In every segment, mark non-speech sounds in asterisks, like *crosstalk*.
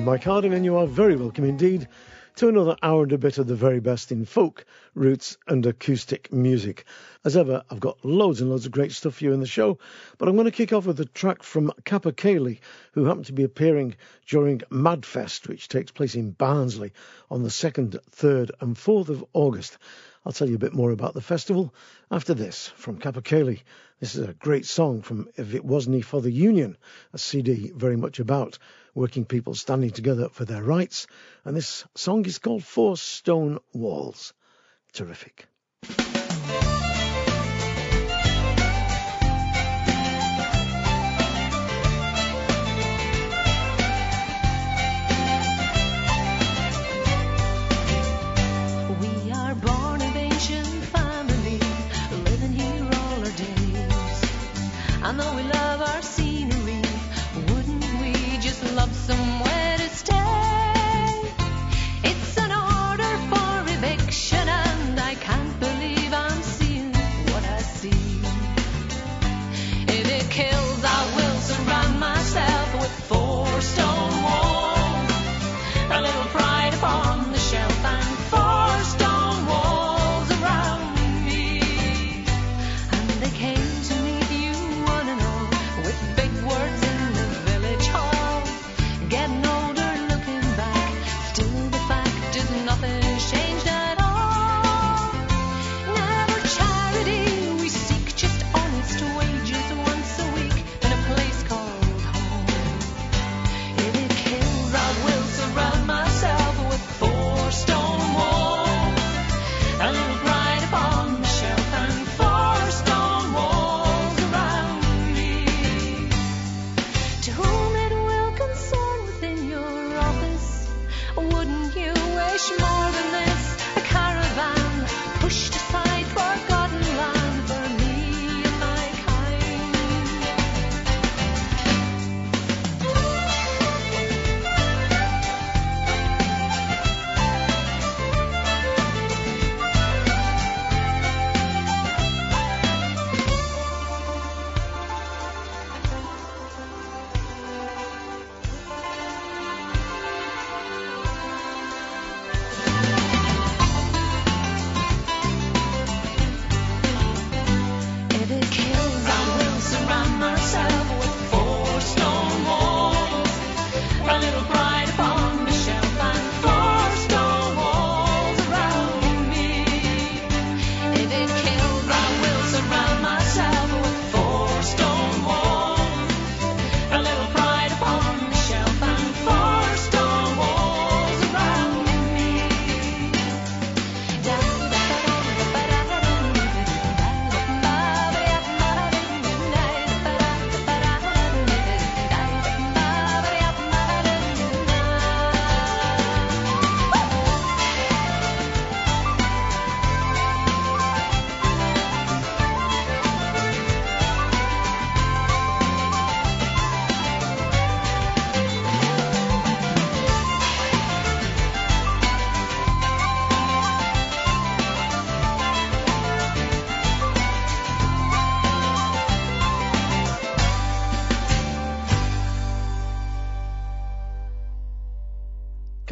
I'm Mike Harding, and you are very welcome indeed to another hour and a bit of the very best in folk, roots, and acoustic music. As ever, I've got loads and loads of great stuff for you in the show, but I'm going to kick off with a track from Capercaillie, who happen to be appearing during Madfest, which takes place in Barnsley on the 2nd, 3rd, and 4th of August. I'll tell you a bit more about the festival after this from Capercaillie. This is a great song from If It Wasn't for the Union, a CD very much about working people standing together for their rights. And this song is called Four Stone Walls. Terrific.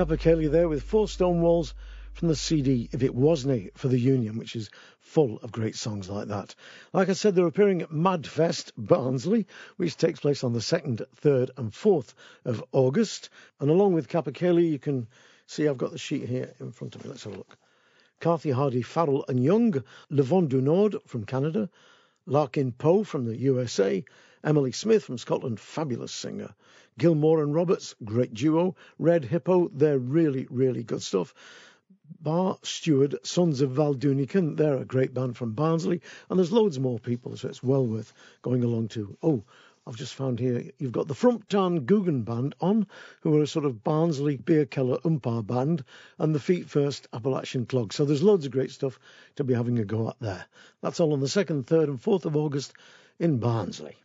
Capercaillie there with Four Stone Walls from the CD If It Wasn't for the Union, which is full of great songs like that. Like I said, they're appearing at Madfest *laughs* Barnsley, which takes place on the 2nd, 3rd, and 4th of August. And along with Capercaillie, you can see I've got the sheet here in front of me. Let's have a look. Carthy Hardy Farrell and Young, Le Vent du Nord from Canada, Larkin Poe from the USA, Emily Smith from Scotland, fabulous singer. Gilmore and Roberts, great duo. Red Hippo, they're really, really good stuff. Bar Stewart, Sons of Valdunican, they're a great band from Barnsley. And there's loads more people, so it's well worth going along to. Oh, I've just found here you've got the Frumptarn Guggenband on, who are a sort of Barnsley beer keller oompah band, and the Feet First Appalachian Clog. So there's loads of great stuff to be having a go at there. That's all on the 2nd, 3rd, and 4th of August in Barnsley.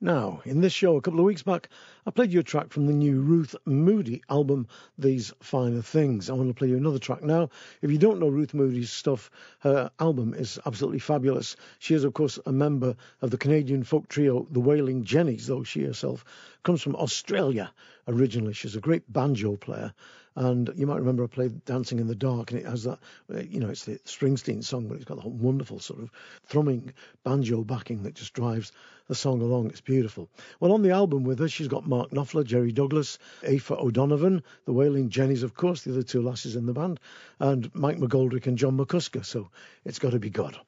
Now, in this show a couple of weeks back, I played you a track from the new Ruth Moody album, These Finer Things. I want to play you another track now. If you don't know Ruth Moody's stuff, her album is absolutely fabulous. She is, of course, a member of the Canadian folk trio The Wailing Jennies, though she herself comes from Australia originally. She's a great banjo player. And you might remember I played Dancing in the Dark, and it has that, uh, you know, it's the Springsteen song, but it's got that wonderful sort of thrumming banjo backing that just drives the song along. It's beautiful. Well, on the album with her, she's got Mark Knopfler, Jerry Douglas, Aoife O'Donovan, the Wailing Jennies, of course, the other two lasses in the band, and Mike McGoldrick and John McCusker. So it's got to be God.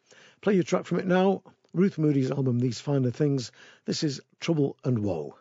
Play your track from it now. Ruth Moody's album, These Finer Things. This is Trouble and Woe.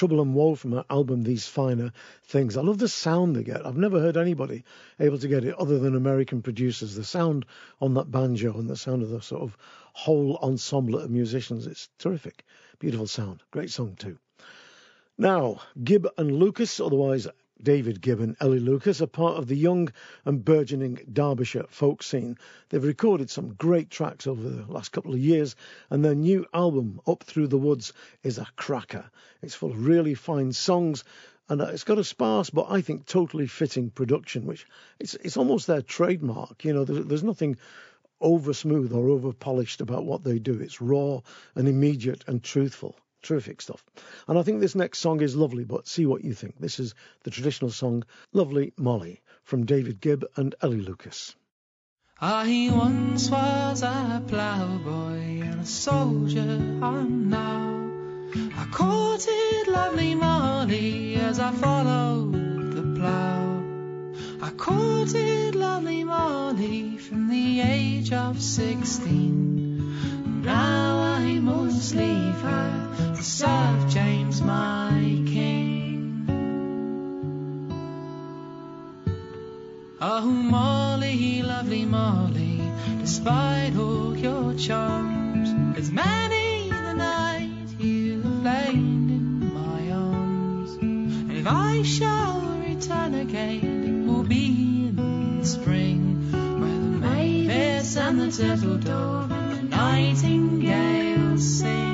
Trouble and Woe from her album These Finer Things. I love the sound they get. I've never heard anybody able to get it other than American producers. The sound on that banjo and the sound of the sort of whole ensemble of musicians. It's terrific. Beautiful sound. Great song too. Now, Gibb and Lucas, otherwise David Gibb and Ellie Lucas are part of the young and burgeoning Derbyshire folk scene. They've recorded some great tracks over the last couple of years, and their new album, Up Through the Woods, is a cracker. It's full of really fine songs, and uh, it's got a sparse but I think totally fitting production, which it's it's almost their trademark. You know, there's, there's nothing over smooth or over polished about what they do. It's raw and immediate and truthful. Terrific stuff. And I think this next song is lovely, but see what you think. This is the traditional song Lovely Molly from David Gibb and Ellie Lucas. Ah, I once was a ploughboy and a soldier I'm now. I courted lovely Molly as I followed the plough. I courted lovely Molly from the age of sixteen. Now I must leave her to serve James my king. Oh, Molly, lovely Molly, despite all your charms, as many the night you have lain in my arms. And if I shall return again, it will be in the spring, where the mavis and the turtle dove nightingale sing.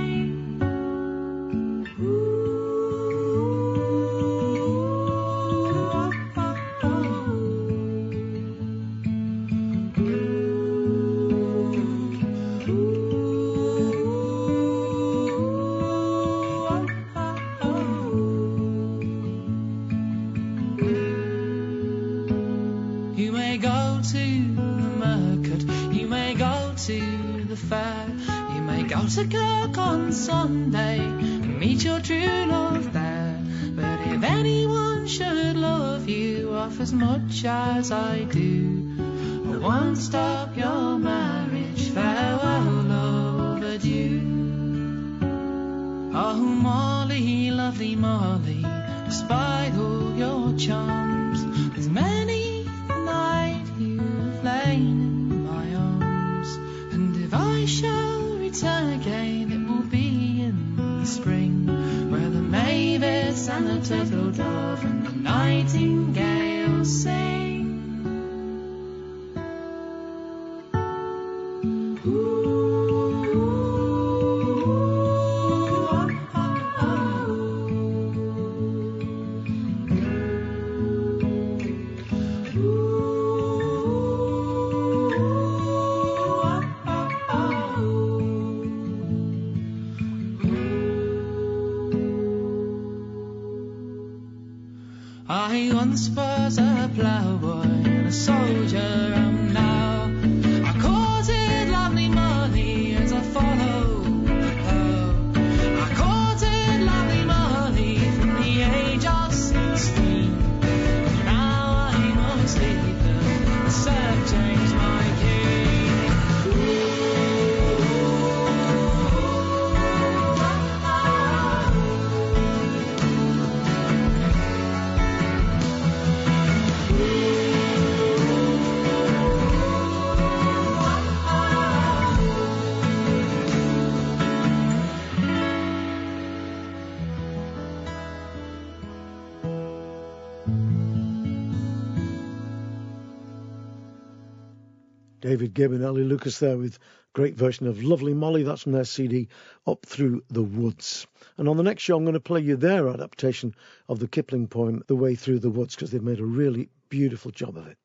David Gibb and Ellie Lucas there with great version of Lovely Molly. That's from their CD Up Through the Woods. And on the next show, I'm going to play you their adaptation of the Kipling poem The Way Through the Woods because they've made a really beautiful job of it.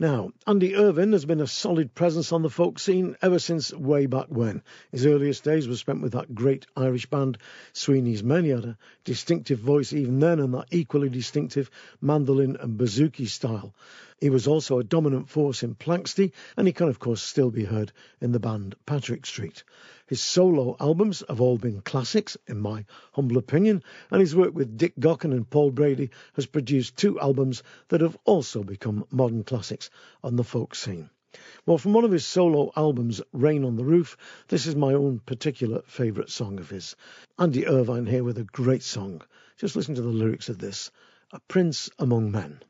Now, Andy Irvine has been a solid presence on the folk scene ever since way back when. His earliest days were spent with that great Irish band, Sweeney's Men. He had a distinctive voice even then and that equally distinctive mandolin and bouzouki style. He was also a dominant force in Planxty, and he can, of course, still be heard in the band Patrick Street. His solo albums have all been classics, in my humble opinion, and his work with Dick Gaughan and Paul Brady has produced two albums that have also become modern classics on the folk scene. Well, from one of his solo albums, Rain on the Roof, this is my own particular favourite song of his. Andy Irvine here with a great song. Just listen to the lyrics of this A Prince Among Men.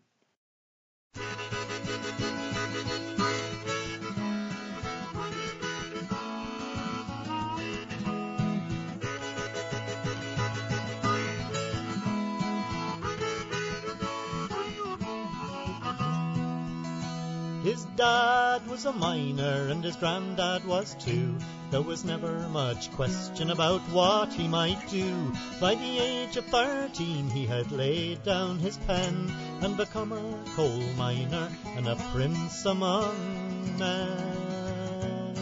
His dad was a miner and his granddad was too. There was never much question about what he might do. By the age of thirteen he had laid down his pen and become a coal miner and a prince among men.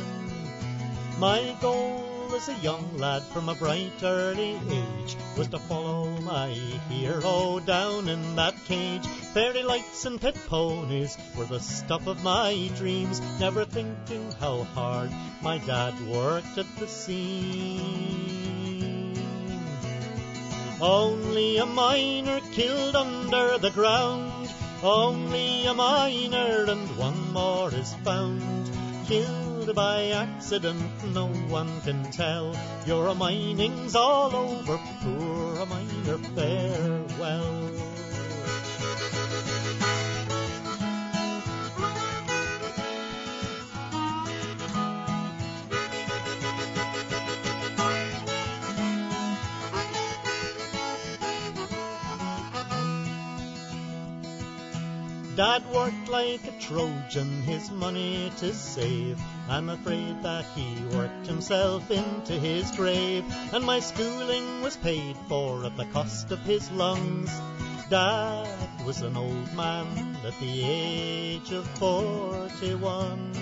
My goal as a young lad from a bright early age was to follow my hero down in that cage. Fairy lights and pit ponies were the stuff of my dreams, never thinking how hard my dad worked at the scene. Only a miner killed under the ground, only a miner and one more is found. Killed by accident, no one can tell. Your mining's all over, poor a miner, farewell. Dad worked like a Trojan, his money to save. I'm afraid that he worked himself into his grave, and my schooling was paid for at the cost of his lungs. Dad was an old man at the age of 41.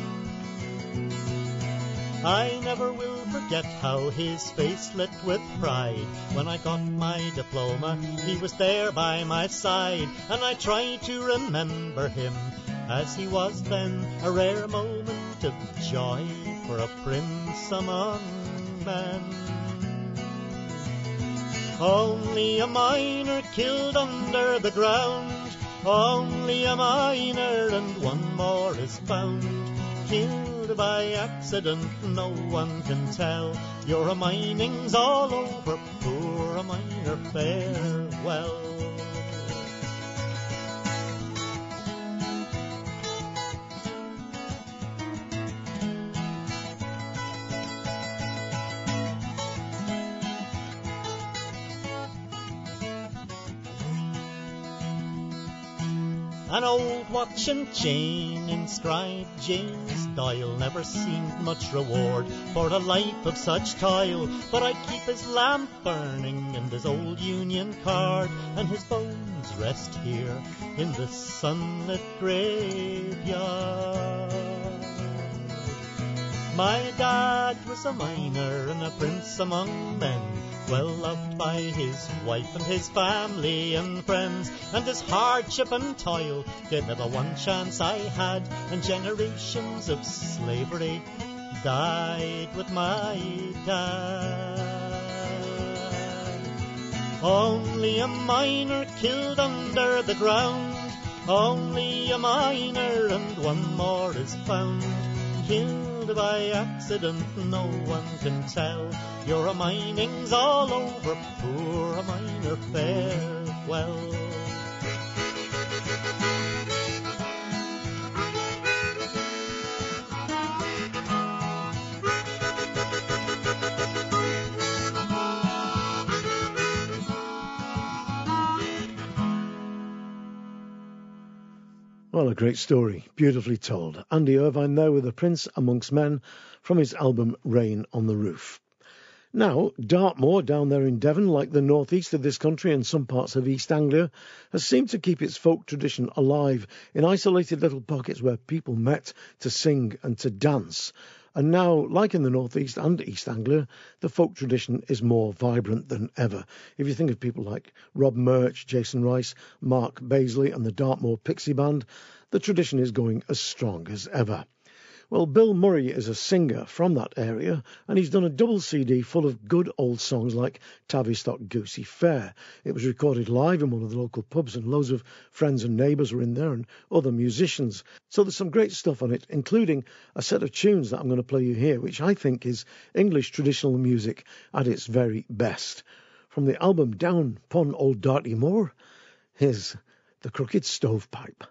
I never will forget how his face lit with pride. When I got my diploma, he was there by my side, and I try to remember him as he was then, a rare moment of joy for a prince among men. Only a miner killed under the ground, only a miner and one more is found. Killed by accident, no one can tell. Your mining's all over, poor miner, farewell. An old watch and chain inscribed James Doyle never seemed much reward for a life of such toil. But I'd keep his lamp burning and his old union card, and his bones rest here in the sunlit graveyard. My dad was a miner and a prince among men well loved by his wife and his family and friends, and his hardship and toil gave me the one chance I had, and generations of slavery died with my dad. Only a miner killed under the ground, only a miner and one more is found. Killed by accident, no one can tell your mining's all over, poor miner, farewell. Well, a great story, beautifully told. Andy Irvine there with The Prince Amongst Men from his album Rain on the Roof. Now, Dartmoor, down there in Devon, like the northeast of this country and some parts of East Anglia, has seemed to keep its folk tradition alive in isolated little pockets where people met to sing and to dance. And now, like in the northeast and East Anglia, the folk tradition is more vibrant than ever. If you think of people like Rob Murch, Jason Rice, Mark Baisley, and the Dartmoor Pixie Band, the tradition is going as strong as ever. Well, Bill Murray is a singer from that area, and he's done a double CD full of good old songs like Tavistock Goosey Fair. It was recorded live in one of the local pubs, and loads of friends and neighbours were in there, and other musicians. So there's some great stuff on it, including a set of tunes that I'm going to play you here, which I think is English traditional music at its very best. From the album Down Pon Old Darty Moor, here's The Crooked Stovepipe.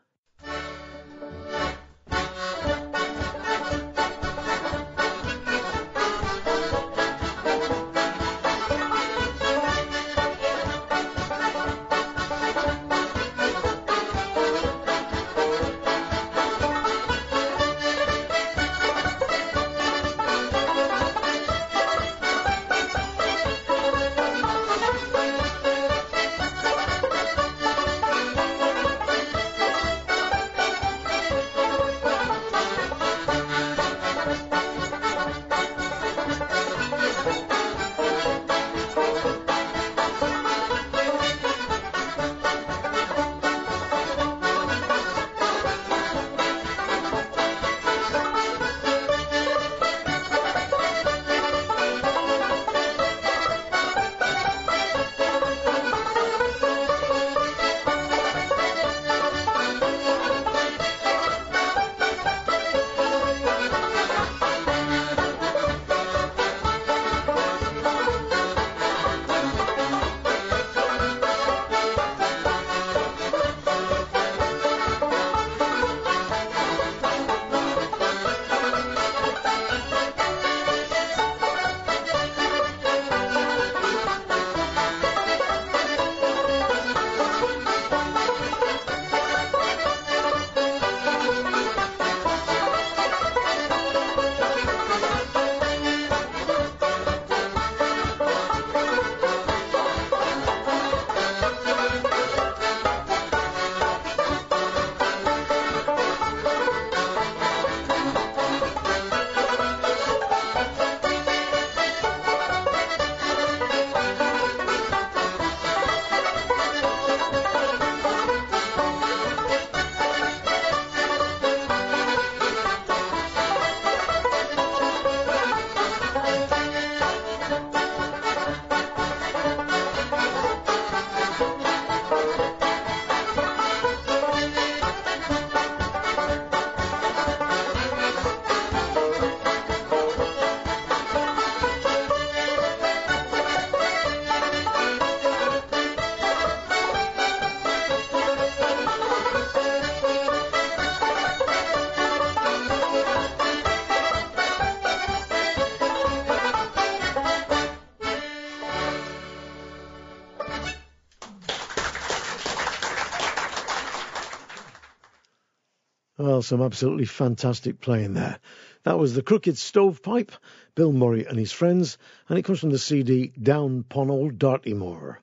Some absolutely fantastic playing there. That was the Crooked Stovepipe, Bill Murray and his friends, and it comes from the CD Down Pon Old Dartymore.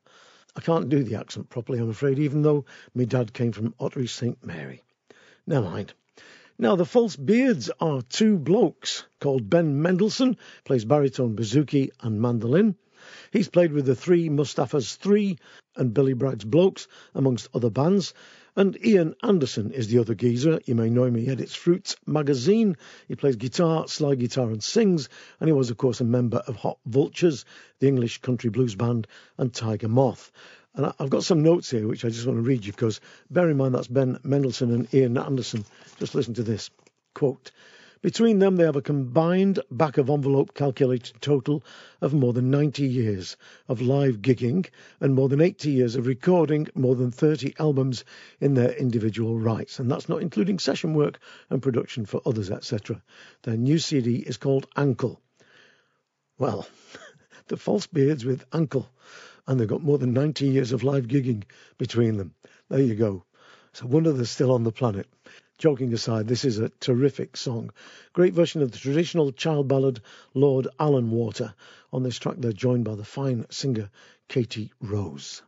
I can't do the accent properly, I'm afraid, even though my dad came from Ottery St. Mary. Never mind. Now, the False Beards are two blokes called Ben Mandelson, plays baritone, bouzouki, and mandolin. He's played with the Three Mustaphas Three and Billy Bragg's Blokes, amongst other bands. And Ian Anderson is the other geezer. You may know him. He edits fRoots magazine. He plays guitar, slide guitar, and sings. And he was, of course, a member of Hot Vultures, the English country blues band, and Tiger Moth. And I've got some notes here which I just want to read you because bear in mind that's Ben Mandelson and Ian Anderson. Just listen to this. Quote, between them, they have a combined back of envelope calculated total of more than 90 years of live gigging and more than 80 years of recording more than 30 albums in their individual rights. And that's not including session work and production for others, etc. Their new CD is called Ankle. Well, *laughs* the False Beards with Ankle. And they've got more than 90 years of live gigging between them. There you go. A wonder they're still on the planet. Joking aside, this is a terrific song. Great version of the traditional child ballad Lord Allenwater. On this track, they're joined by the fine singer Katie Rose.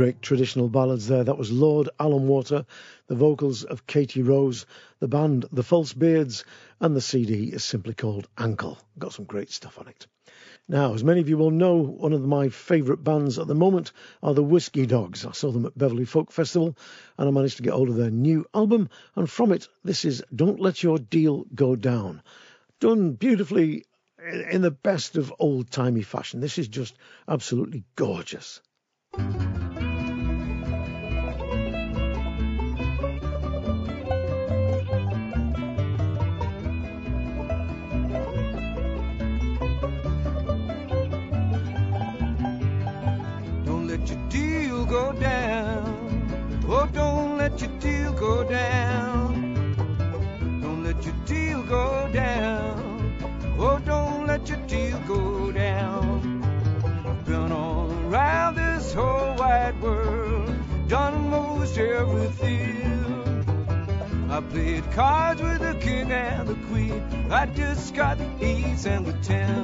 Great traditional ballads there. That was Lord Allenwater, the vocals of Katie Rose, the band The False Beards, and the CD is simply called Ankle. Got some great stuff on it. Now, as many of you will know, one of my favourite bands at the moment are the Whiskey Dogs. I saw them at Beverley Folk Festival and I managed to get hold of their new album, and from it, this is Don't Let Your Deal Go Down. Done beautifully in the best of old timey fashion. This is just absolutely gorgeous. Your deal go down. Don't let your deal go down. Oh, don't let your deal go down. Been all around this whole wide world, done most everything. I played cards with the king and the queen. I just got the ace and the ten.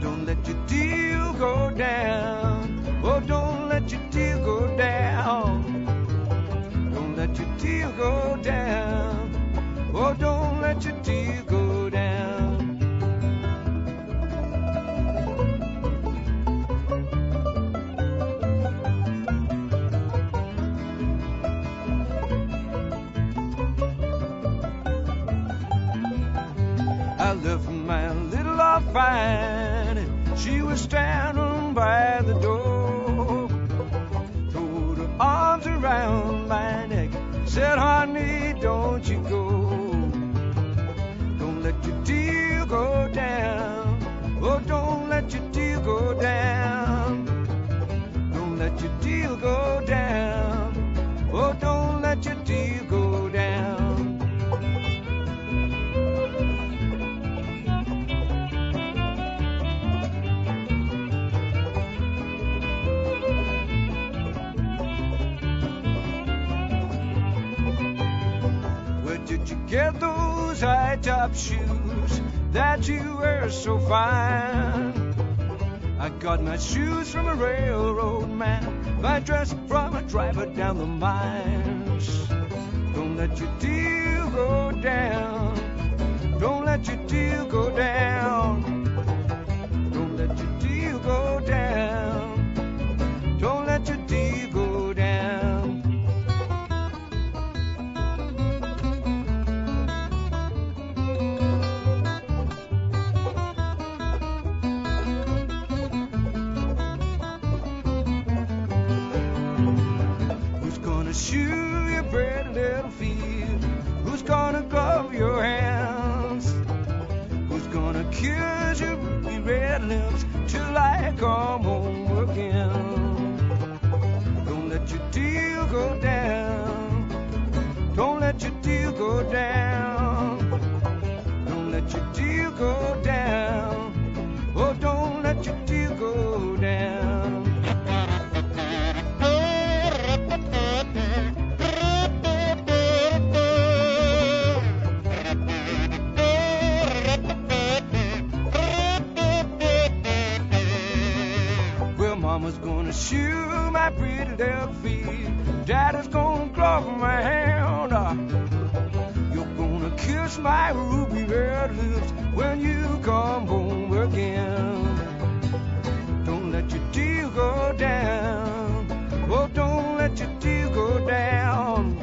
Don't let your deal go down. Oh, don't let your deal go down. Let your deal go down. Oh, don't let your deal go down. I left my little old and she was standing by the door arms around my neck. Said, honey, don't you go. Don't let your deal go down. Oh, don't let your deal go down. Don't let your deal go down. Oh, don't let your deal Get those high top shoes that you wear so fine. I got my shoes from a railroad man, my dress from a driver down the mines. Don't let your deal go down. Don't let your deal go down. Shoe your pretty little feet? Who's gonna glove your hands? Who's gonna kiss your ruby red lips till I come home again? Don't let your deal go down. Don't let your deal go down. Don't let your deal go down. Shoe my pretty little feet. Daddy's gonna glove my hand. You're gonna kiss my ruby red lips when you come home again. Don't let your deal go down. Oh, don't let your deal go down.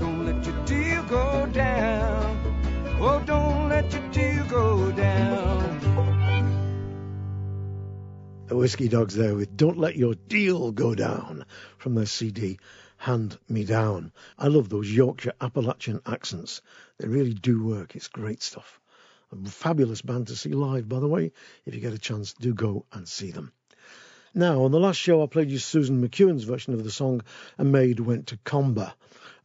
Don't let your deal go down. Oh, don't let your deal go down. The Whiskey Dogs there with Don't Let Your Deal Go Down from their CD Hand Me Down. I love those Yorkshire Appalachian accents. They really do work. It's great stuff. A fabulous band to see live, by the way. If you get a chance, do go and see them. Now, on the last show, I played you Susan McEwen's version of the song A Maid Went to Comber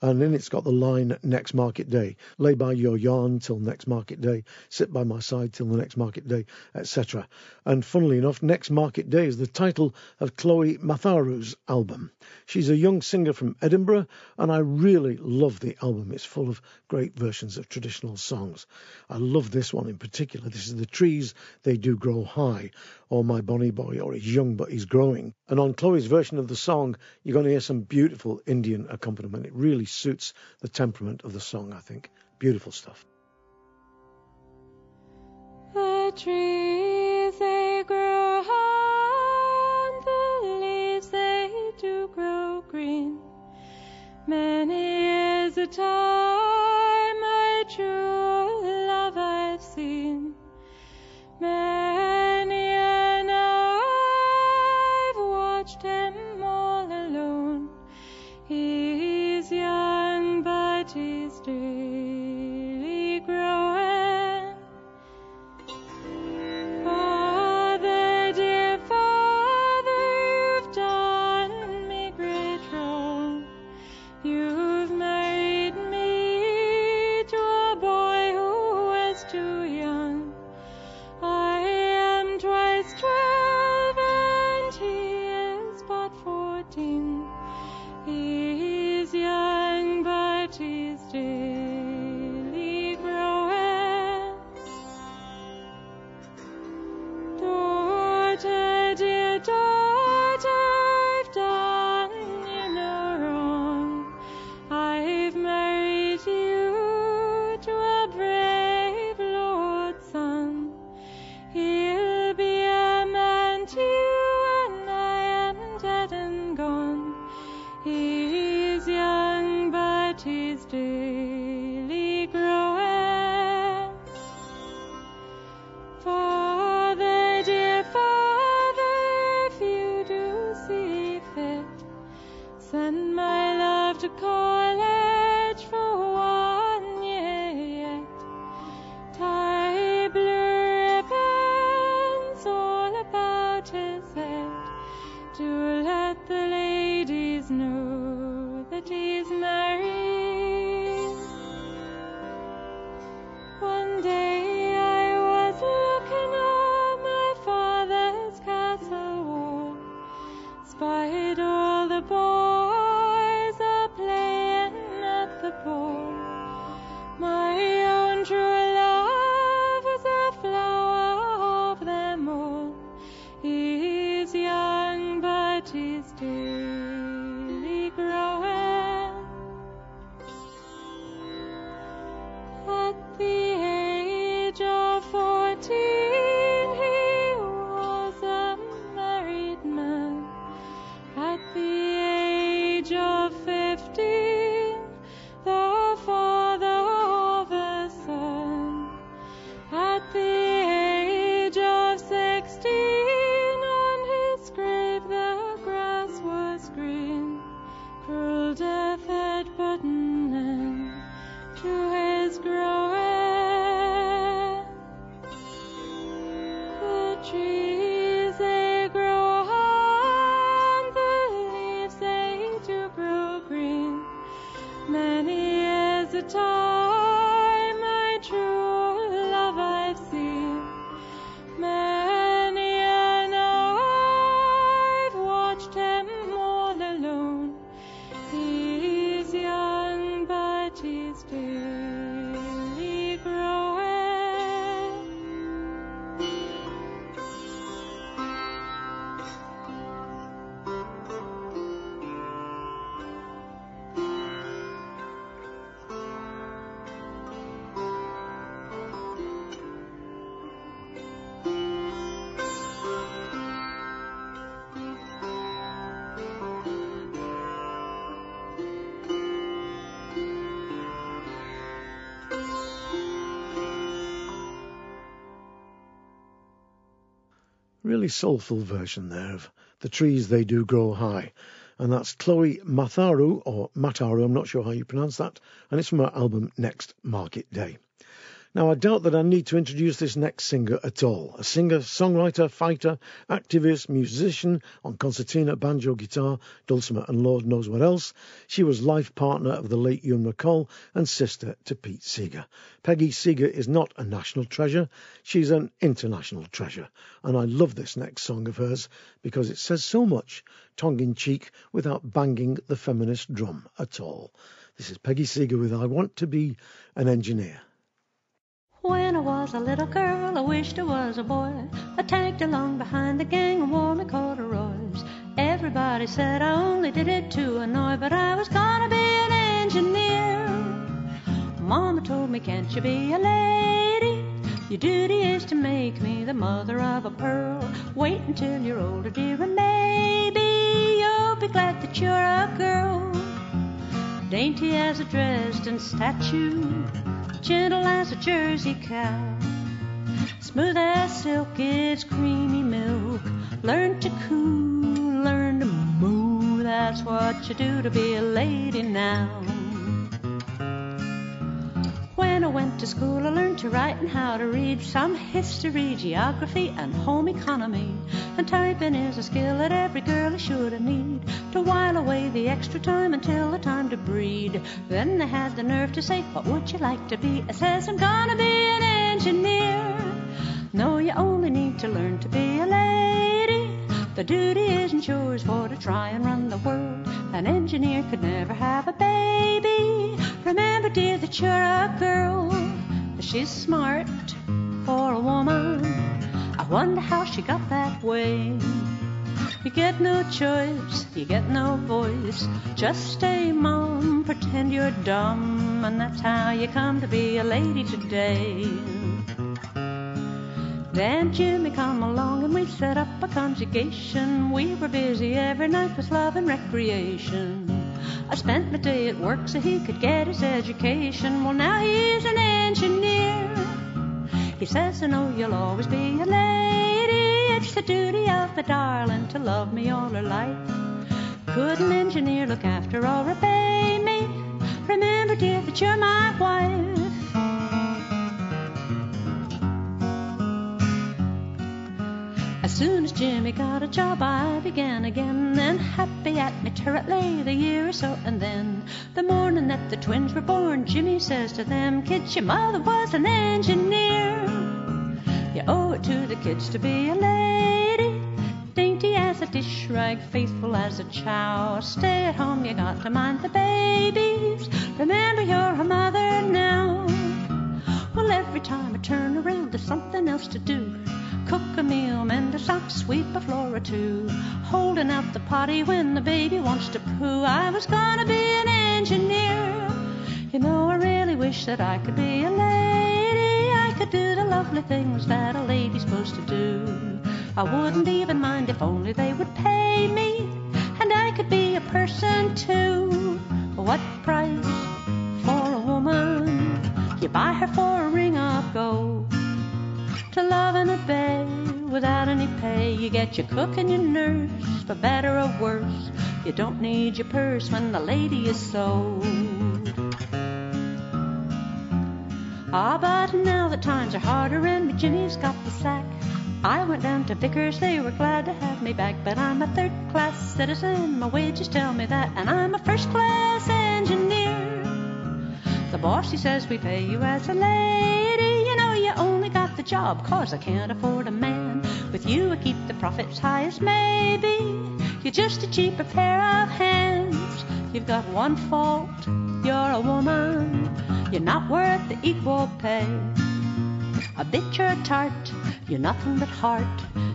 and then it's got the line next market day. Lay by your yarn till next market day. Sit by my side till the next market day etc and funnily enough next market day is the title of chloe matharu's album. She's a young singer from edinburgh and i really love the album. It's full of great versions of traditional songs. I love this one in particular. This is the trees they do grow high or my bonny boy or he's young but he's growing and on chloe's version of the song you're going to hear some beautiful indian accompaniment it really suits the temperament of the song, I think. Beautiful stuff. The trees they grow high, and the leaves they do grow green. Many is a time Really soulful version there of The Trees They Do Grow High. And that's Chloe Matharu, or Mataru, I'm not sure how you pronounce that, and it's from her album Next Market Day. Now, I doubt that I need to introduce this next singer at all. A singer, songwriter, fighter, activist, musician on concertina, banjo, guitar, dulcimer, and Lord knows what else. She was life partner of the late Ewan MacColl and sister to Pete Seeger. Peggy Seeger is not a national treasure, she's an international treasure. And I love this next song of hers because it says so much, tongue in cheek, without banging the feminist drum at all. This is Peggy Seeger with I Want to Be an Engineer. When I was a little girl, I wished I was a boy. I tagged along behind the gang and wore my corduroys. Everybody said I only did it to annoy, but I was gonna be an engineer. Mama told me, can't you be a lady? Your duty is to make me the mother of a pearl. Wait until you're older, dear, and maybe you'll be glad that you're a girl. Dainty as a Dresden statue gentle as a Jersey cow. Smooth as silk, it's creamy milk. Learn to coo, learn to moo. That's what you do to be a lady now. When I went to school, I learned to write and how to read some history, geography, and home economy. And typing is a skill that every girl should need to while away the extra time until the time to breed. Then they had the nerve to say, What would you like to be? I says, I'm gonna be an engineer. No, you only need to learn to be a lady. The duty isn't yours for to try and run the world. An engineer could never have a baby. Remember, dear, that you're a girl. She's smart for a woman. I wonder how she got that way. You get no choice, you get no voice. Just stay mum, pretend you're dumb, and that's how you come to be a lady today. Then Jimmy come along and we set up a conjugation. We were busy every night with love and recreation. I spent my day at work so he could get his education. Well, now he's an engineer. He says, I know you'll always be a lady. It's the duty of a darling to love me all her life. Could an engineer look after or obey me? Remember, dear, that you're my wife. Soon as Jimmy got a job, I began again. And happy at me turret lathe the year or so. And then, the morning that the twins were born, Jimmy says to them, Kids, your mother was an engineer. You owe it to the kids to be a lady. Dainty as a dish rag, faithful as a chow. Stay at home, you got to mind the babies. Remember, you're a mother now. Well, every time I turn around, there's something else to do. Cook a meal, mend a sock, sweep a floor or two. Holding out the potty when the baby wants to poo. I was gonna be an engineer. You know, I really wish that I could be a lady. I could do the lovely things that a lady's supposed to do. I wouldn't even mind if only they would pay me. And I could be a person too. What price for a woman? You buy her for a ring of gold to love and obey without any pay. You get your cook and your nurse, for better or worse. You don't need your purse when the lady is sold. Ah, but now the times are harder and Jimmy's got the sack. I went down to Vickers, they were glad to have me back. But I'm a third class citizen, my wages tell me that, and I'm a first class engineer. The boss, he says we pay you as a lady. The job, cause I can't afford a man. With you, I keep the profits high as maybe. You're just a cheaper pair of hands. You've got one fault, you're a woman. You're not worth the equal pay. A bit you're tart, you're nothing but heart.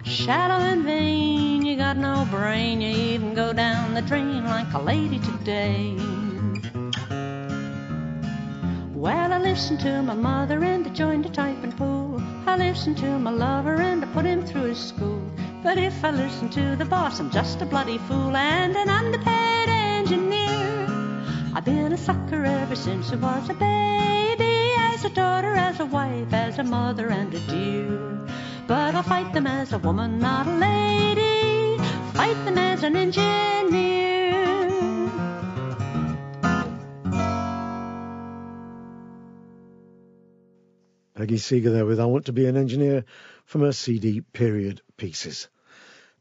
Shallow and vain, you got no brain. You even go down the drain like a lady today. Well, I listened to my mother and I joined a typing pool. I listen to my lover and I put him through his school. But if I listen to the boss, I'm just a bloody fool and an underpaid engineer. I've been a sucker ever since I was a baby, as a daughter, as a wife, as a mother and a dear. But I'll fight them as a woman, not a lady. Fight them as an engineer. Peggy Seeger there with I Want to Be an Engineer from her CD Period Pieces.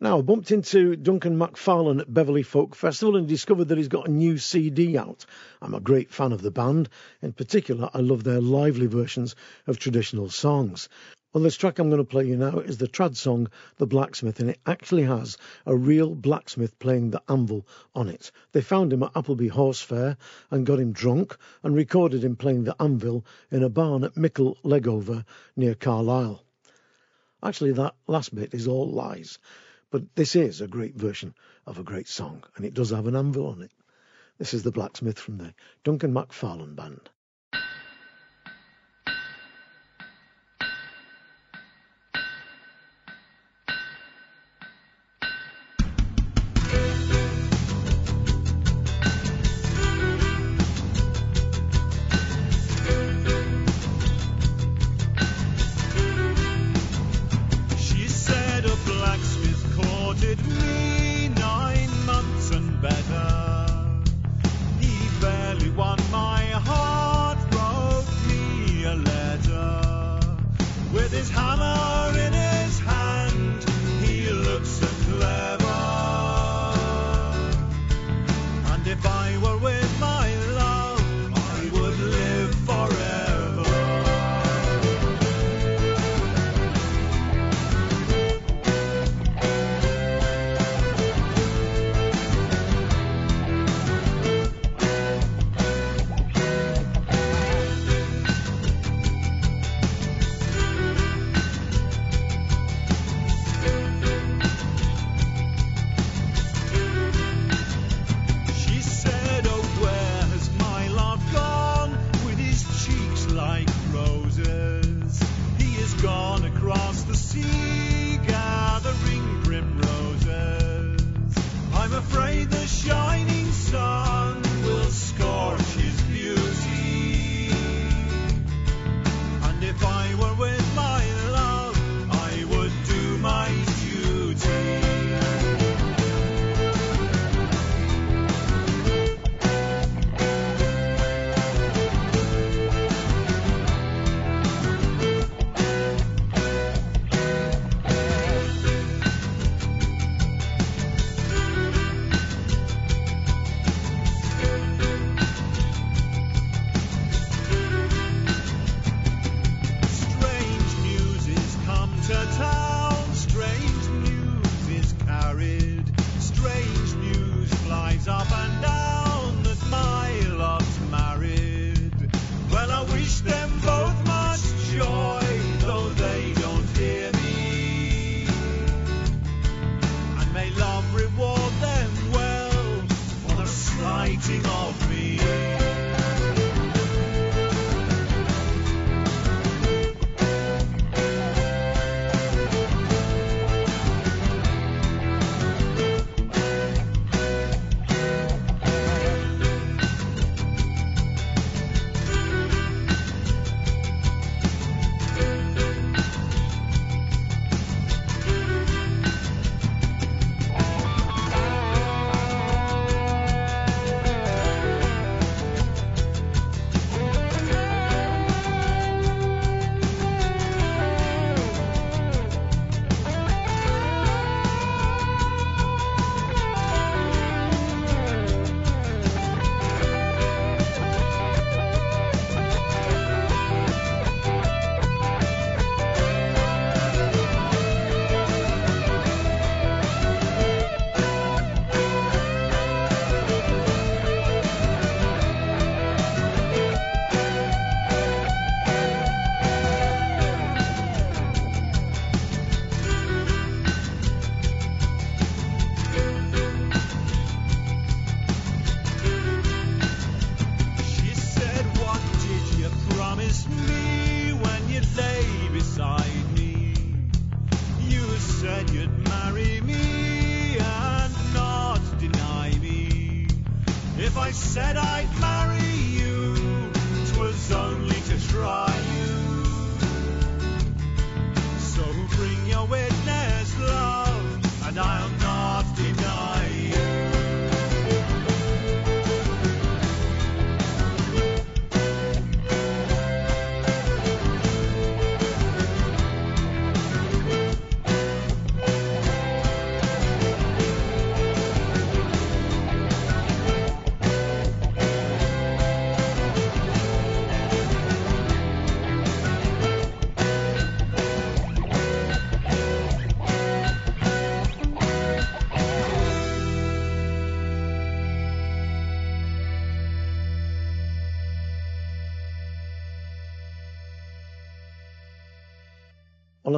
Now, I bumped into Duncan McFarlane at Beverley Folk Festival and discovered that he's got a new CD out. I'm a great fan of the band. In particular, I love their lively versions of traditional songs. Well, this track I'm going to play you now is the trad song The Blacksmith, and it actually has a real blacksmith playing the anvil on it. They found him at Appleby Horse Fair and got him drunk and recorded him playing the anvil in a barn at Mickle Legover near Carlisle. Actually, that last bit is all lies. But this is a great version of a great song, and it does have an anvil on it. This is The Blacksmith from the Duncan MacFarlane Band.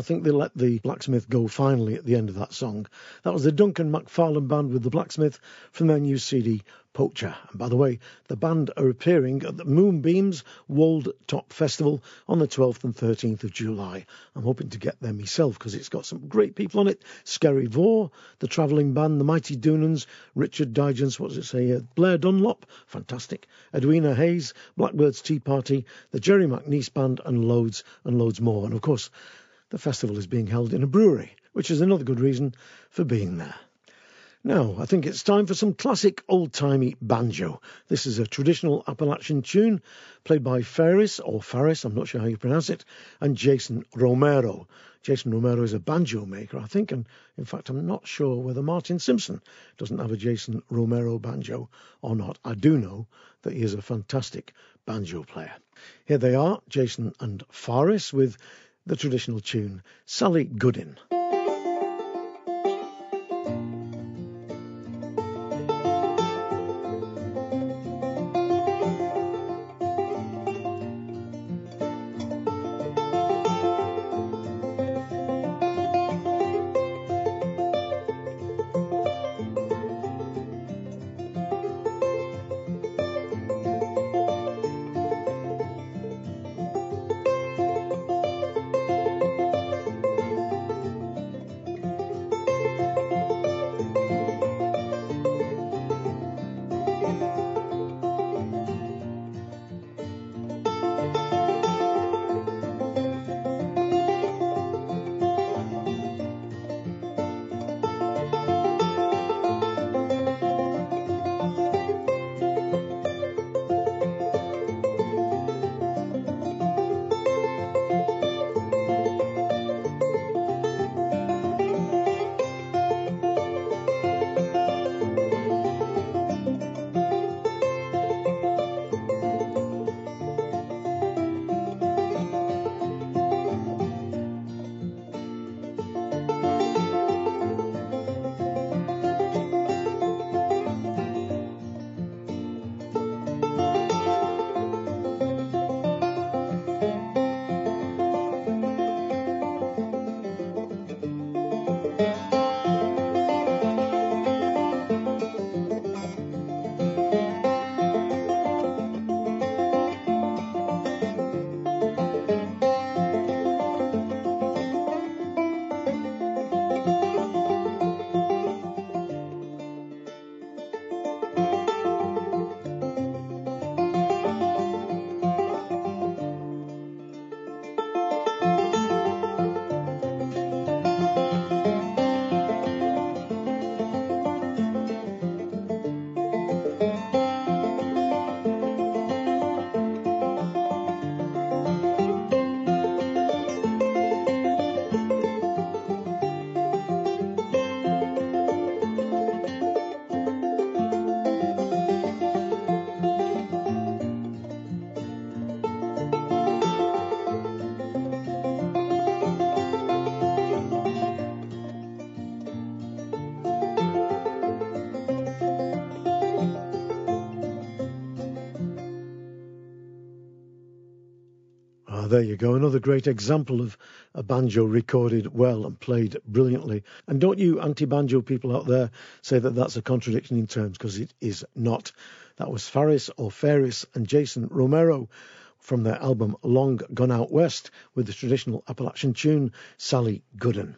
I think they let the blacksmith go finally at the end of that song. That was the Duncan MacFarlane Band with the blacksmith from their new CD, Poacher. And by the way, the band are appearing at the Moonbeams Wold Top Festival on the 12th and 13th of July. I'm hoping to get there myself because it's got some great people on it. Skerryvore, the Travelling Band, the Mighty Doonans, Richard Digance, what does it say here? Blair Dunlop, fantastic. Edwina Hayes, Blackbeard's Tea Party, the Jerry McNeese Band, and loads and loads more. And of course, the festival is being held in a brewery, which is another good reason for being there. Now, I think it's time for some classic old timey banjo. This is a traditional Appalachian tune played by Ferris, or Faris, I'm not sure how you pronounce it, and Jason Romero. Jason Romero is a banjo maker, I think, and in fact, I'm not sure whether Martin Simpson doesn't have a Jason Romero banjo or not. I do know that he is a fantastic banjo player. Here they are, Jason and Pharis, with the traditional tune Sally Goodin. There you go. Another great example of a banjo recorded well and played brilliantly. And don't you anti banjo people out there say that that's a contradiction in terms, because it is not. That was Faris or Ferris and Jason Romero from their album Long Gone Out West with the traditional Appalachian tune Sally Goodin.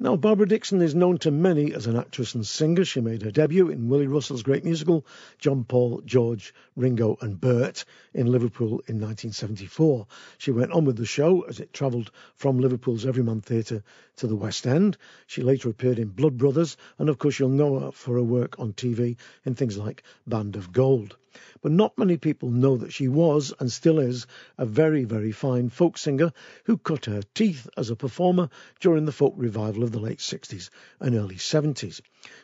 Now, Barbara Dickson is known to many as an actress and singer. She made her debut in Willy Russell's great musical, John Paul, George, Ringo and Bert, in Liverpool in 1974. She went on with the show as it travelled from Liverpool's Everyman Theatre to the West End. She later appeared in Blood Brothers, and of course, you'll know her for her work on TV in things like Band of Gold but not many people know that she was and still is a very, very fine folk singer who cut her teeth as a performer during the folk revival of the late 60s and early 70s.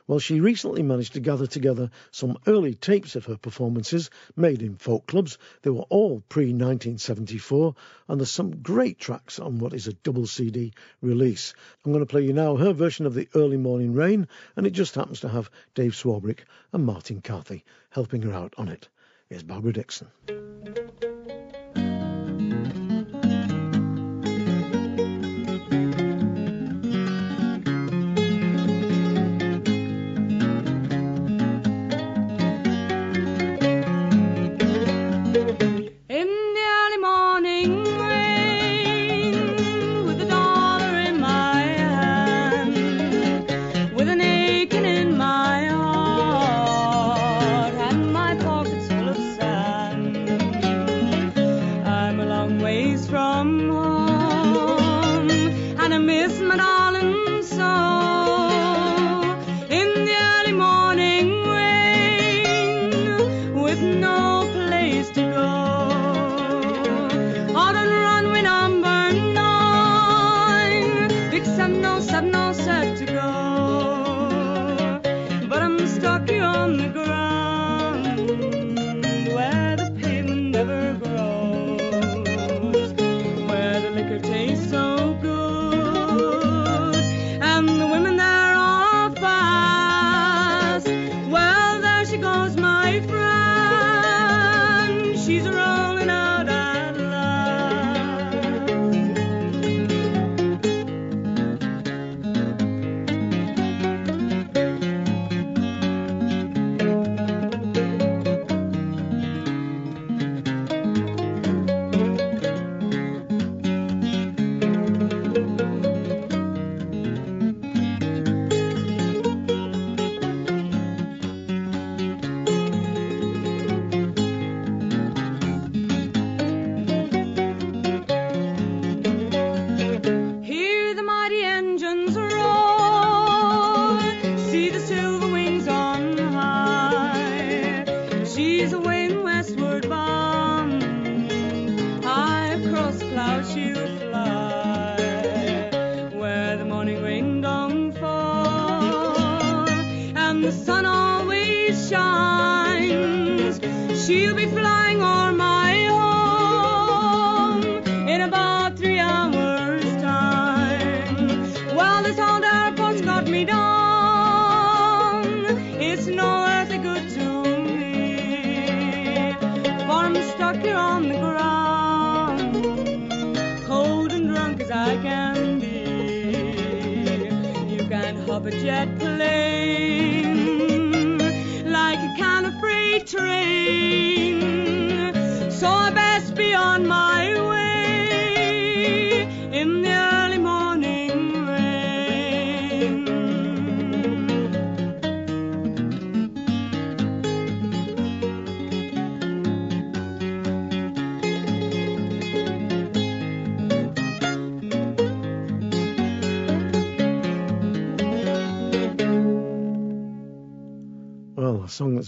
Well, she recently managed to gather together some early tapes of her performances made in folk clubs. They were all pre 1974, and there's some great tracks on what is a double CD release. I'm going to play you now her version of the Early Morning Rain, and it just happens to have Dave Swarbrick and Martin Carthy helping her out on it. Here's Barbara Dickson.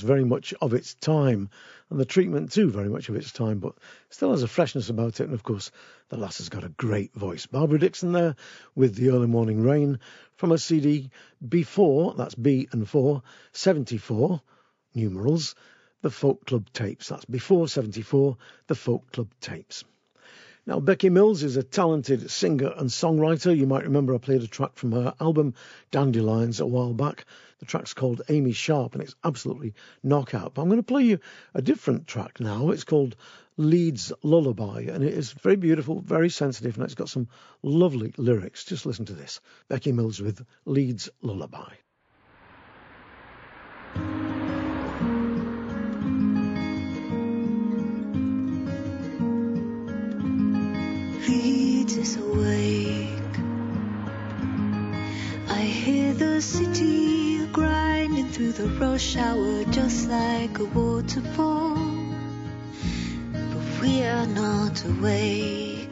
Very much of its time, and the treatment too, very much of its time, but still has a freshness about it. And of course, the lass has got a great voice. Barbara Dickson there with The Early Morning Rain from a CD before, that's B and 4, 74, numerals, the Folk Club tapes. That's before 74, the Folk Club tapes. Now, Becky Mills is a talented singer and songwriter. You might remember I played a track from her album Dandelions a while back. The track's called Amy Sharp and it's absolutely knockout. But I'm going to play you a different track now. It's called Leeds Lullaby and it is very beautiful, very sensitive, and it's got some lovely lyrics. Just listen to this Becky Mills with Leeds Lullaby. Leeds is awake. I hear the city through the rush hour just like a waterfall. But we are not awake.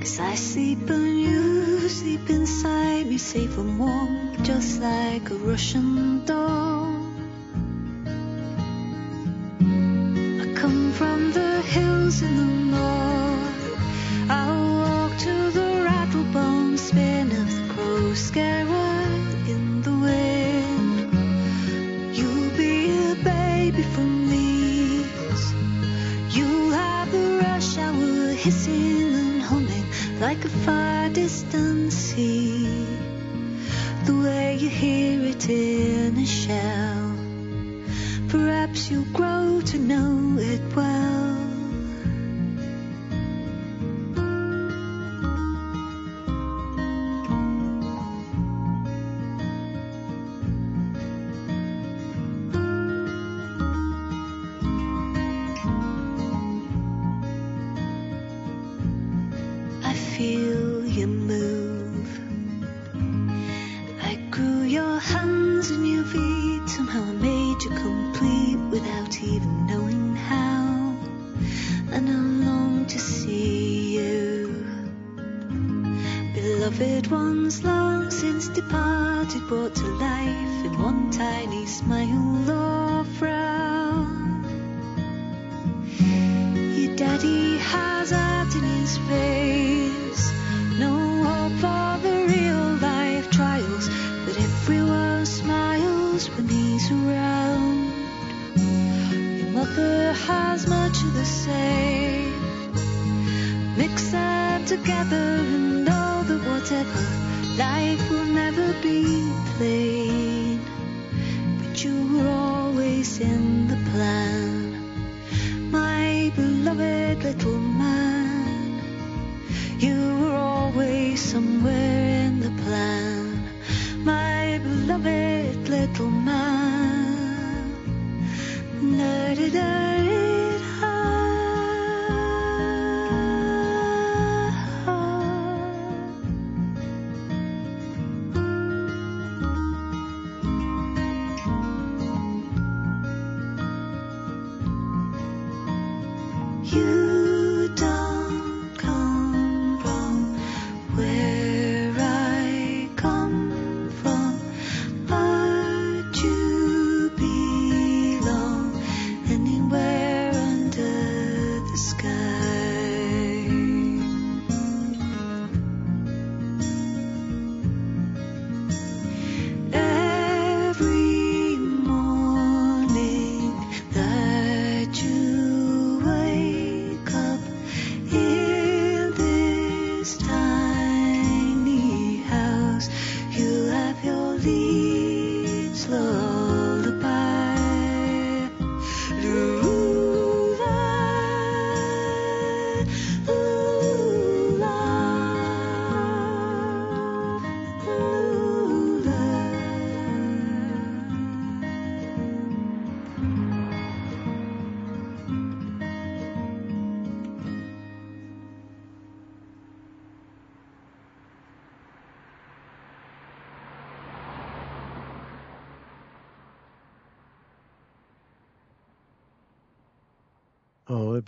Cause I sleep and you sleep inside me, safe and warm, just like a Russian doll. I come from the hills in the far distant sea. The way you hear it in a shell. Perhaps you'll grow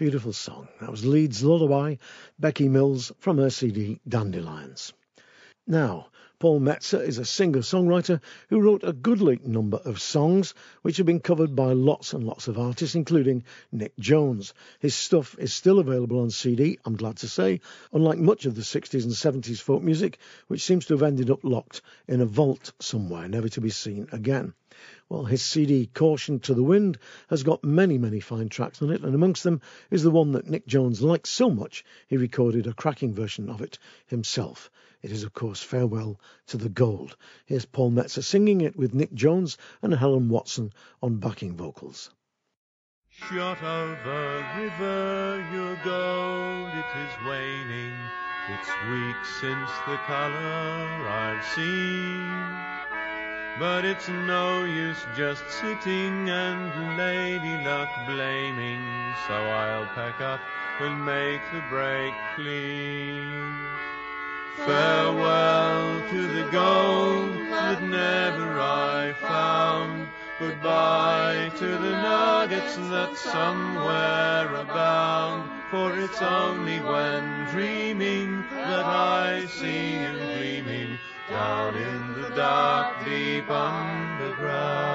beautiful song. That was Leeds Lullaby, Becky Mills from her CD Dandelions. Now, Paul Metsers is a singer-songwriter who wrote a goodly number of songs which have been covered by lots and lots of artists, including Nic Jones. His stuff is still available on CD, I'm glad to say, unlike much of the 60s and 70s folk music, which seems to have ended up locked in a vault somewhere, never to be seen again. Well, his CD Caution to the Wind has got many, many fine tracks on it, and amongst them is the one that Nic Jones liked so much he recorded a cracking version of it himself. It is, of course, Farewell to the Gold. Here's Paul Metsers singing it with Nic Jones and Helen Watson on backing vocals. Shotover river, your gold, it is waning. It's weeks since the colour I've seen. But it's no use just sitting and lady luck blaming, so I'll pack up and make the break clean. Farewell to the gold that never I found. Goodbye to the nuggets that somewhere abound. For it's only when dreaming that I see you gleaming down in the dark, deep underground.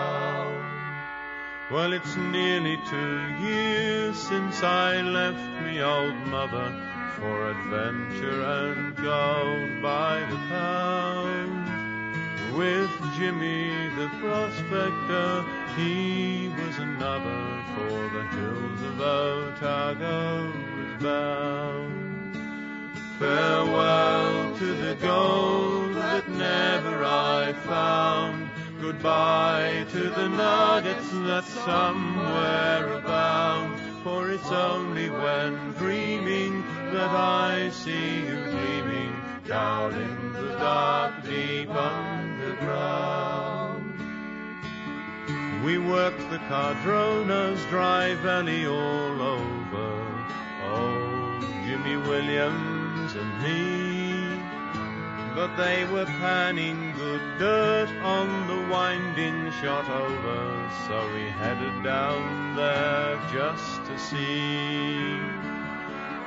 Well, it's nearly two years since I left me old mother for adventure and gold by the pound. With Jimmy the prospector, he was another, for the hills of Otago was bound. Farewell to the gold that never I found. Goodbye to the nuggets that somewhere abound. For it's only when dreaming that I see you gleaming down in the dark, deep underground. We worked the Cardrona's dry valley all over. Oh, Jimmy Williams and me. But they were panning good dirt on the winding Shotover, so we headed down there just to see.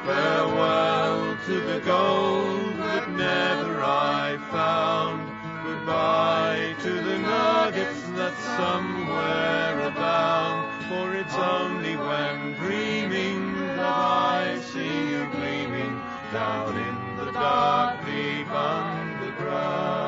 Farewell to the gold that never I found. Goodbye to the nuggets that somewhere abound. For it's only when dreaming that I see you gleaming down in the dark, deep underground.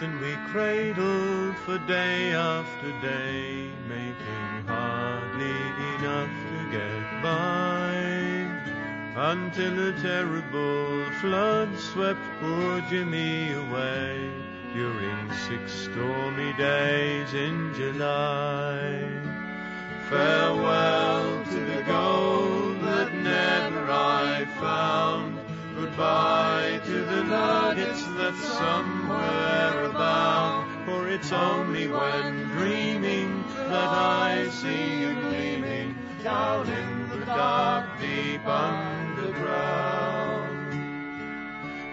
And we cradled for day after day, making hardly enough to get by. Until a terrible flood swept poor Jimmy away during six stormy days in July. Farewell to the gold that never I found. Goodbye to the nuggets that somewhere abound. For it's only when dreaming that I see you gleaming down in the dark, deep underground.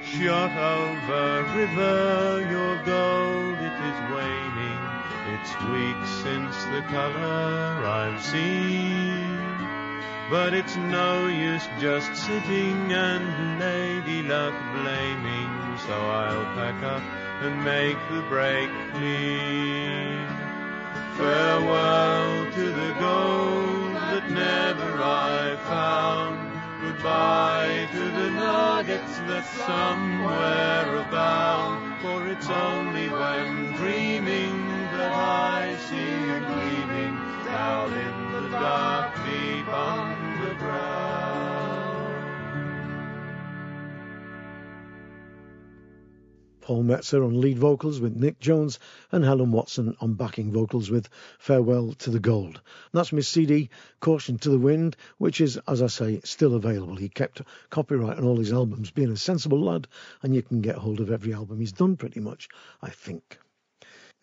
Shotover river, your gold it is waning. It's weeks since the color I've seen. But it's no use just sitting and lady luck blaming, so I'll pack up and make the break clean. Farewell to the gold that never I found. Goodbye to the nuggets that somewhere abound. For it's only when dreaming that I see you gleaming down in Paul Metsers on lead vocals with Nic Jones and Helen Watson on backing vocals with Farewell to the Gold. That's his CD Caution to the Wind, which is, as I say, still available. He kept copyright on all his albums, being a sensible lad, and you can get hold of every album he's done pretty much, I think.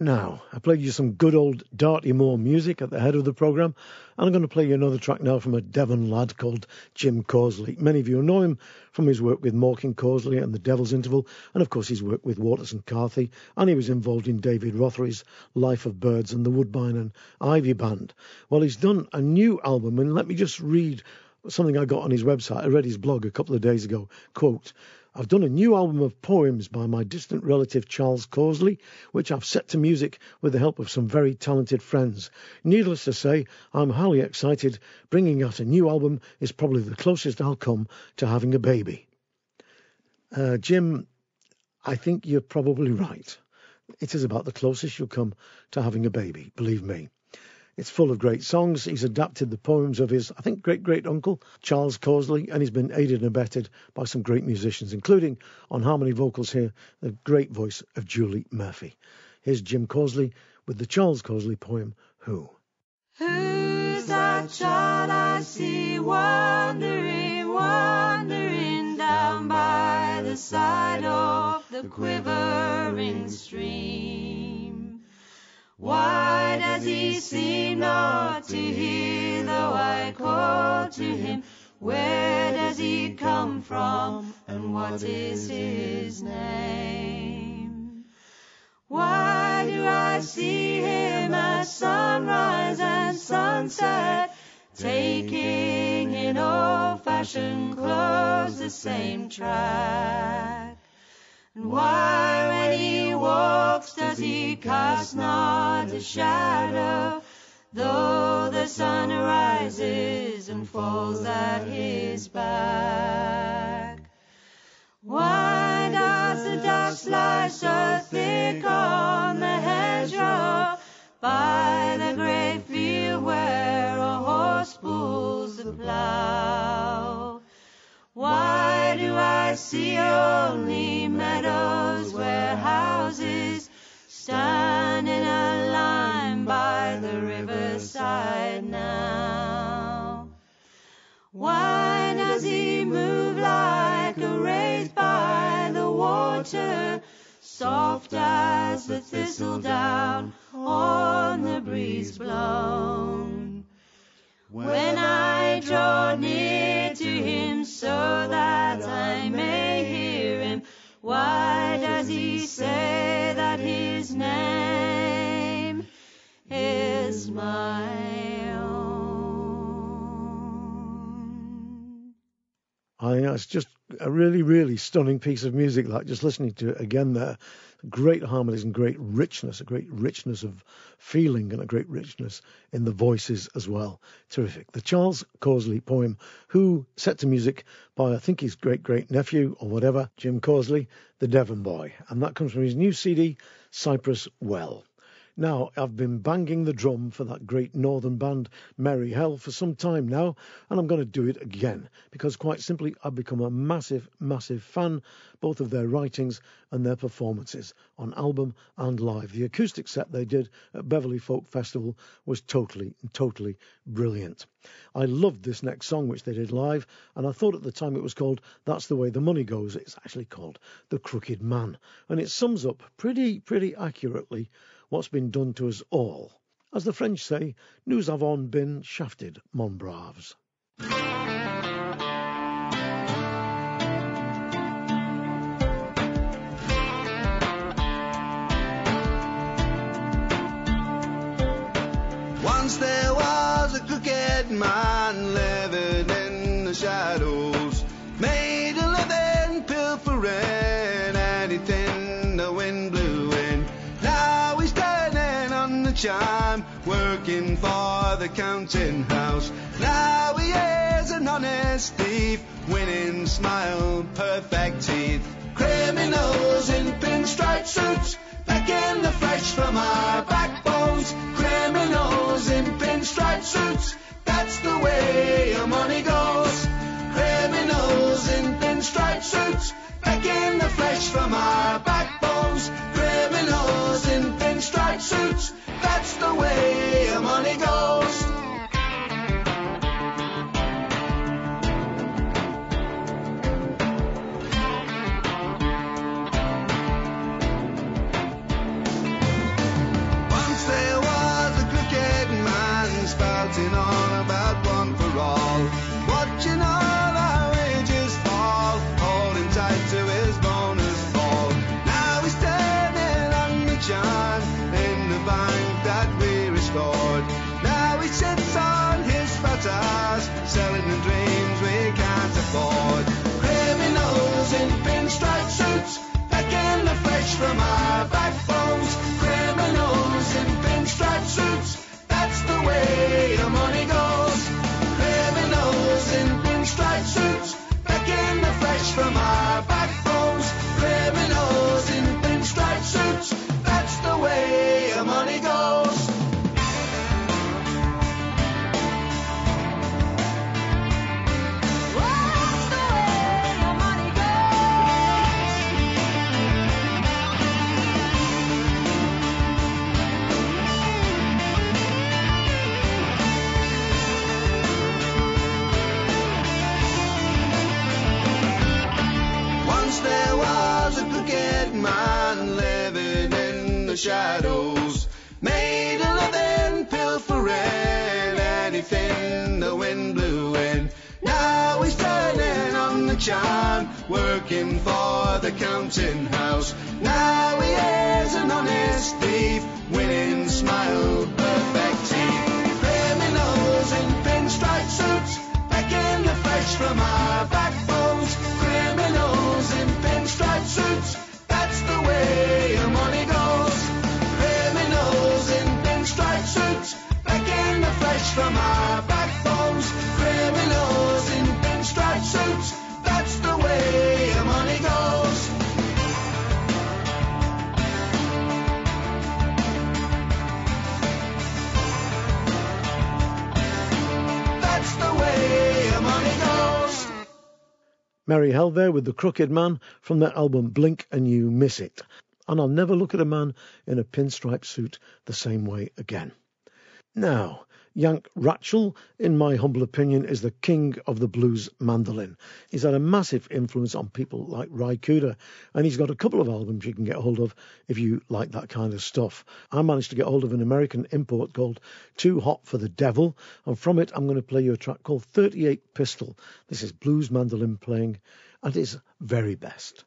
Now, I played you some good old Darty Moor music at the head of the programme, and I'm going to play you another track now from a Devon lad called Jim Causley. Many of you know him from his work with Mawkin Causley and The Devil's Interval, and of course his work with Waterson Carthy, and he was involved in David Rotheray's Life of Birds and the Woodbine and Ivy Band. Well, he's done a new album, and let me just read something I got on his website. I read his blog a couple of days ago. Quote, I've done a new album of poems by my distant relative Charles Causley, which I've set to music with the help of some very talented friends. Needless to say, I'm highly excited. Bringing out a new album is probably the closest I'll come to having a baby. Uh, Jim, I think you're probably right. It is about the closest you'll come to having a baby, believe me. It's full of great songs. He's adapted the poems of his, I think, great great uncle, Charles Causley, and he's been aided and abetted by some great musicians, including on harmony vocals here, the great voice of Julie Murphy. Here's Jim Causley with the Charles Causley poem, Who? Who's that child I see wandering, wandering down by the side of the quivering stream? Why does he seem not to hear though I call to him? Where does he come from and what is his name? Why do I see him at sunrise and sunset, taking in old-fashioned clothes the same track? And why, when he walks, does he cast not a shadow, though the sun rises and falls at his back? Why does the dust lie so thick on the hedgerow by the great field where a horse pulls the plough? See only meadows where houses stand in a line by the riverside now? Why does he move like a wraith by the water, soft as the thistledown on the breeze blown? When I draw near to him so that I may hear him, why does he say that his name is my own? I know it's just a really, really stunning piece of music. Like just listening to it again, there, great harmonies and great richness, a great richness of feeling and a great richness in the voices as well. Terrific. The Charles Causley poem, who set to music by I think his great great nephew or whatever, Jim Causley, the Devon Boy, and that comes from his new CD, Cyprus Well. Now, I've been banging the drum for that great northern band, Merry Hell, for some time now, and I'm going to do it again because, quite simply, I've become a massive, massive fan both of their writings and their performances on album and live. The acoustic set they did at Beverley Folk Festival was totally, totally brilliant. I loved this next song, which they did live, and I thought at the time it was called That's the Way the Money Goes. It's actually called The Crooked Man, and it sums up pretty, pretty accurately what's been done to us all. As the French say, nous avons been shafted, mon braves. Once there was a crooked man living in the shadows, made a living pilfering anything the wind blew in. Now time working for the counting house. Now he is an honest thief, winning smile, perfect teeth. Criminals in pinstripe suits, pecking the flesh from our backbones. Criminals in pinstripe suits, that's the way your money goes. Criminals in pinstripe suits, pecking the flesh from our backbones. Criminals in pinstripe suits way your money goes. From our backbones. Criminals in pinstripe suits, that's the way the money goes. Criminals in pinstripe suits, pecking the flesh from our shadows, made a living pilfering anything the wind blew in. Now he's turning on the charm, working for the counting house. Now he is an honest thief, winning smile, perfect teeth. Criminals in pinstripe suits, pecking the flesh from our backbones. Criminals in pinstripe suits, that's the way the money goes. The flesh from our backbones. Criminals in pinstripe suits, that's the way the money goes. That's the way the money goes. Merry Hell there with The Crooked Man from their album Blink and You Miss It. And I'll never look at a man in a pinstripe suit the same way again. Now, Yank Rachell, in my humble opinion, is the king of the blues mandolin. He's had a massive influence on people like Ry Cooder, and he's got a couple of albums you can get hold of if you like that kind of stuff. I managed to get hold of an American import called Too Hot for the Devil, and from it I'm going to play you a track called 38 Pistol. This is blues mandolin playing at its very best.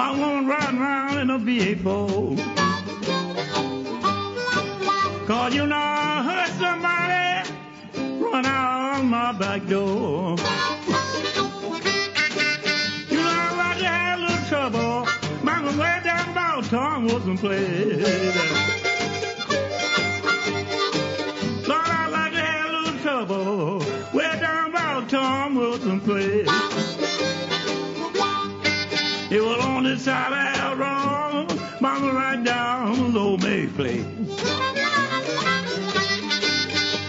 My woman riding around in a boat. Cause you know I heard somebody run out my back door. You know I like to have a little trouble. Mama way down about Tom wasn't played. Was on this side of our road. Mama right down low May place.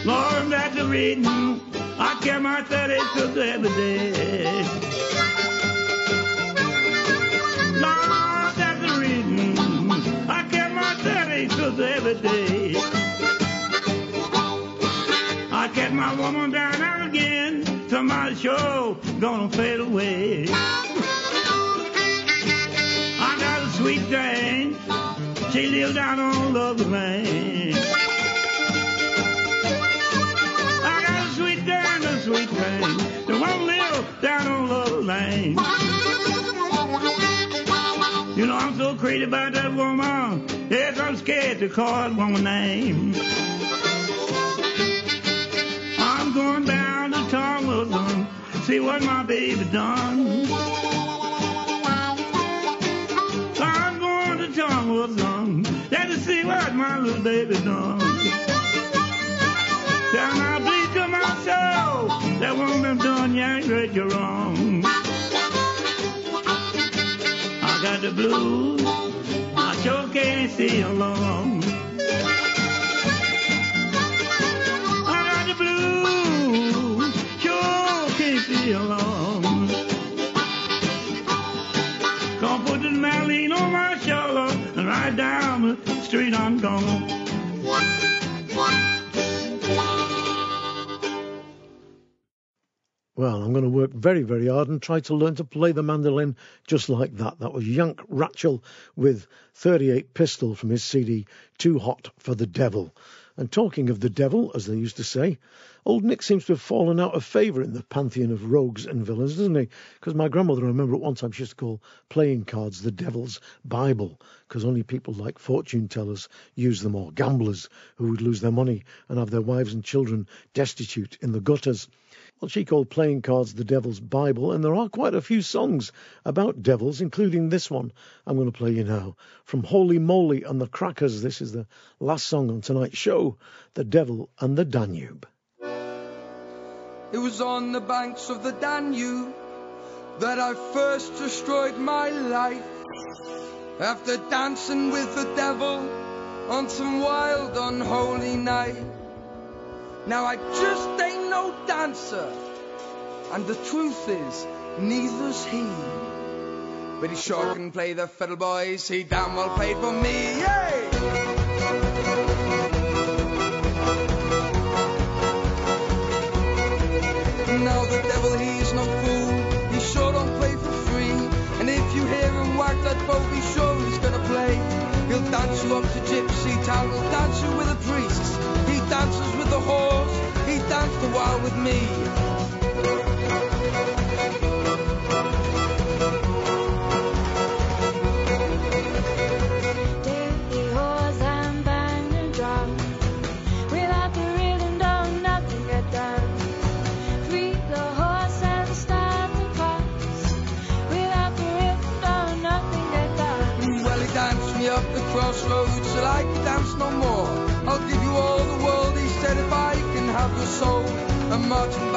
Lord, reason I carry my 30 cooks the reason I carry my 30 cooks every day. I get my woman down out again. Somebody show gonna fade away. Sweet thing. She lives down on Love Lane. I got a sweet thing, a sweet thing. The one live down on Love Lane. You know I'm so crazy about that woman. Yes, I'm scared to call that woman name. I'm going down to Tom Wilson, see what my baby done. See what my little baby done. Tell now, please come out so that woman done you ain't right, you're wrong. I got the blues, I sure can't see along. I got the blues, sure can't see along. Ride down the street I'm gone. Well, I'm going to work very, very hard and try to learn to play the mandolin just like that. That was Yank Rachell with 38 Pistol from his CD Too Hot for the Devil. And talking of the devil, as they used to say, old Nick seems to have fallen out of favour in the pantheon of rogues and villains, doesn't he? Because my grandmother, I remember at one time, she used to call playing cards the devil's Bible, because only people like fortune tellers use them, or gamblers who would lose their money and have their wives and children destitute in the gutters. Well, she called playing cards the Devil's Bible, and there are quite a few songs about devils, including this one I'm going to play you now. From Holy Moly and the Crackers, this is the last song on tonight's show The Devil and the Danube. It was on the banks of the Danube that I first destroyed my life. After dancing with the devil on some wild, unholy night. Now I just ain't no dancer, and the truth is, neither's he. But he sure can play the fiddle, boys. He damn well played for me. Yay! The devil, he's no fool. He sure don't play for free. And if you hear him whack that bow, be sure he's gonna play. He'll dance you up to Gypsy Town. He'll dance you with the priests. He dances with the horse. He danced a while with me. A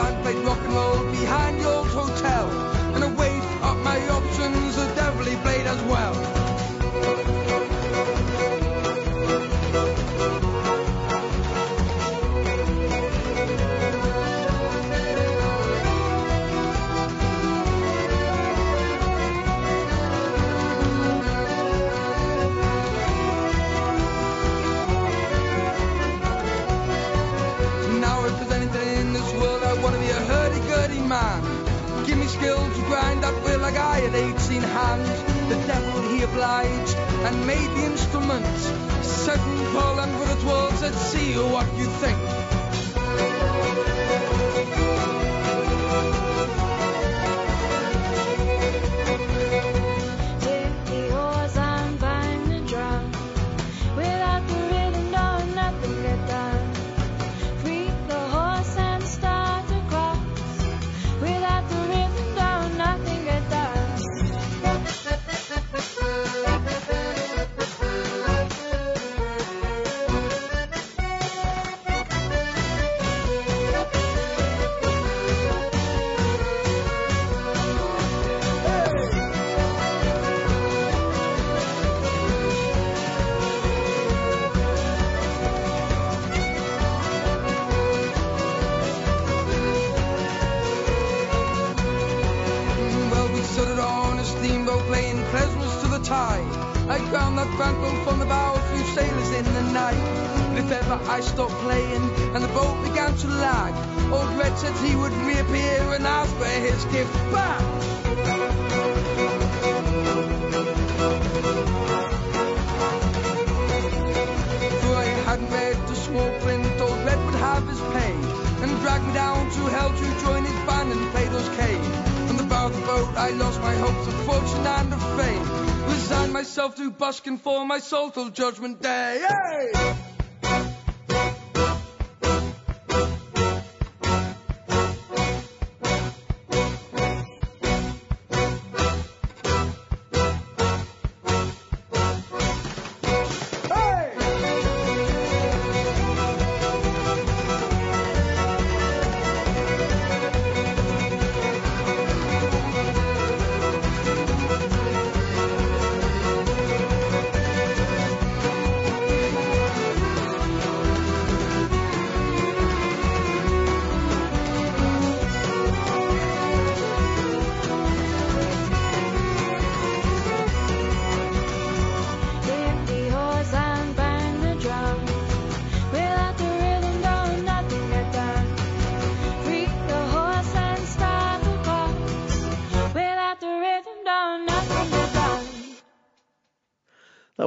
and made the instrument. Paul and for the twirls, let's see what you think. Busking for my soul till judgment day. Hey!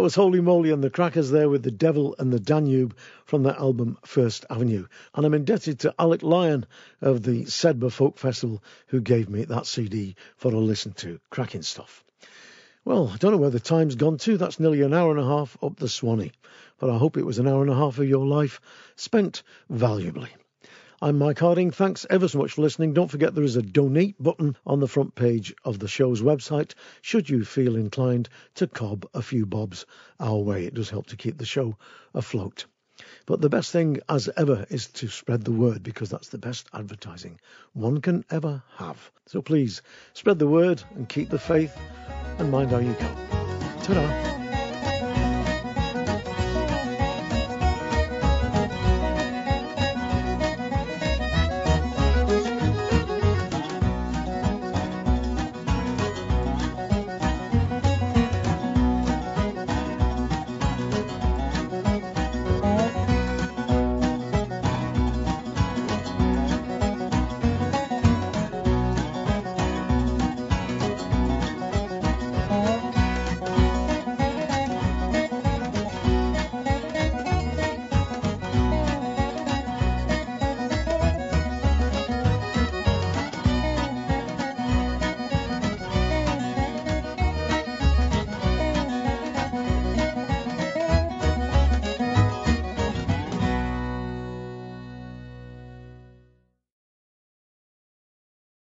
Was Holy Moly and the Crackers there with The Devil and the Danube from their album First Avenue. And I'm indebted to Alec Lyon of the Sedbergh Folk Festival who gave me that CD for a listen to. Cracking stuff. Well, I don't know where the time's gone to. That's nearly an hour and a half up the Swanee. But I hope it was an hour and a half of your life spent valuably. I'm Mike Harding. Thanks ever so much for listening. Don't forget there is a donate button on the front page of the show's website should you feel inclined to cob a few bobs our way. It does help to keep the show afloat. But the best thing, as ever, is to spread the word because that's the best advertising one can ever have. So please spread the word and keep the faith and mind how you go. Ta-da.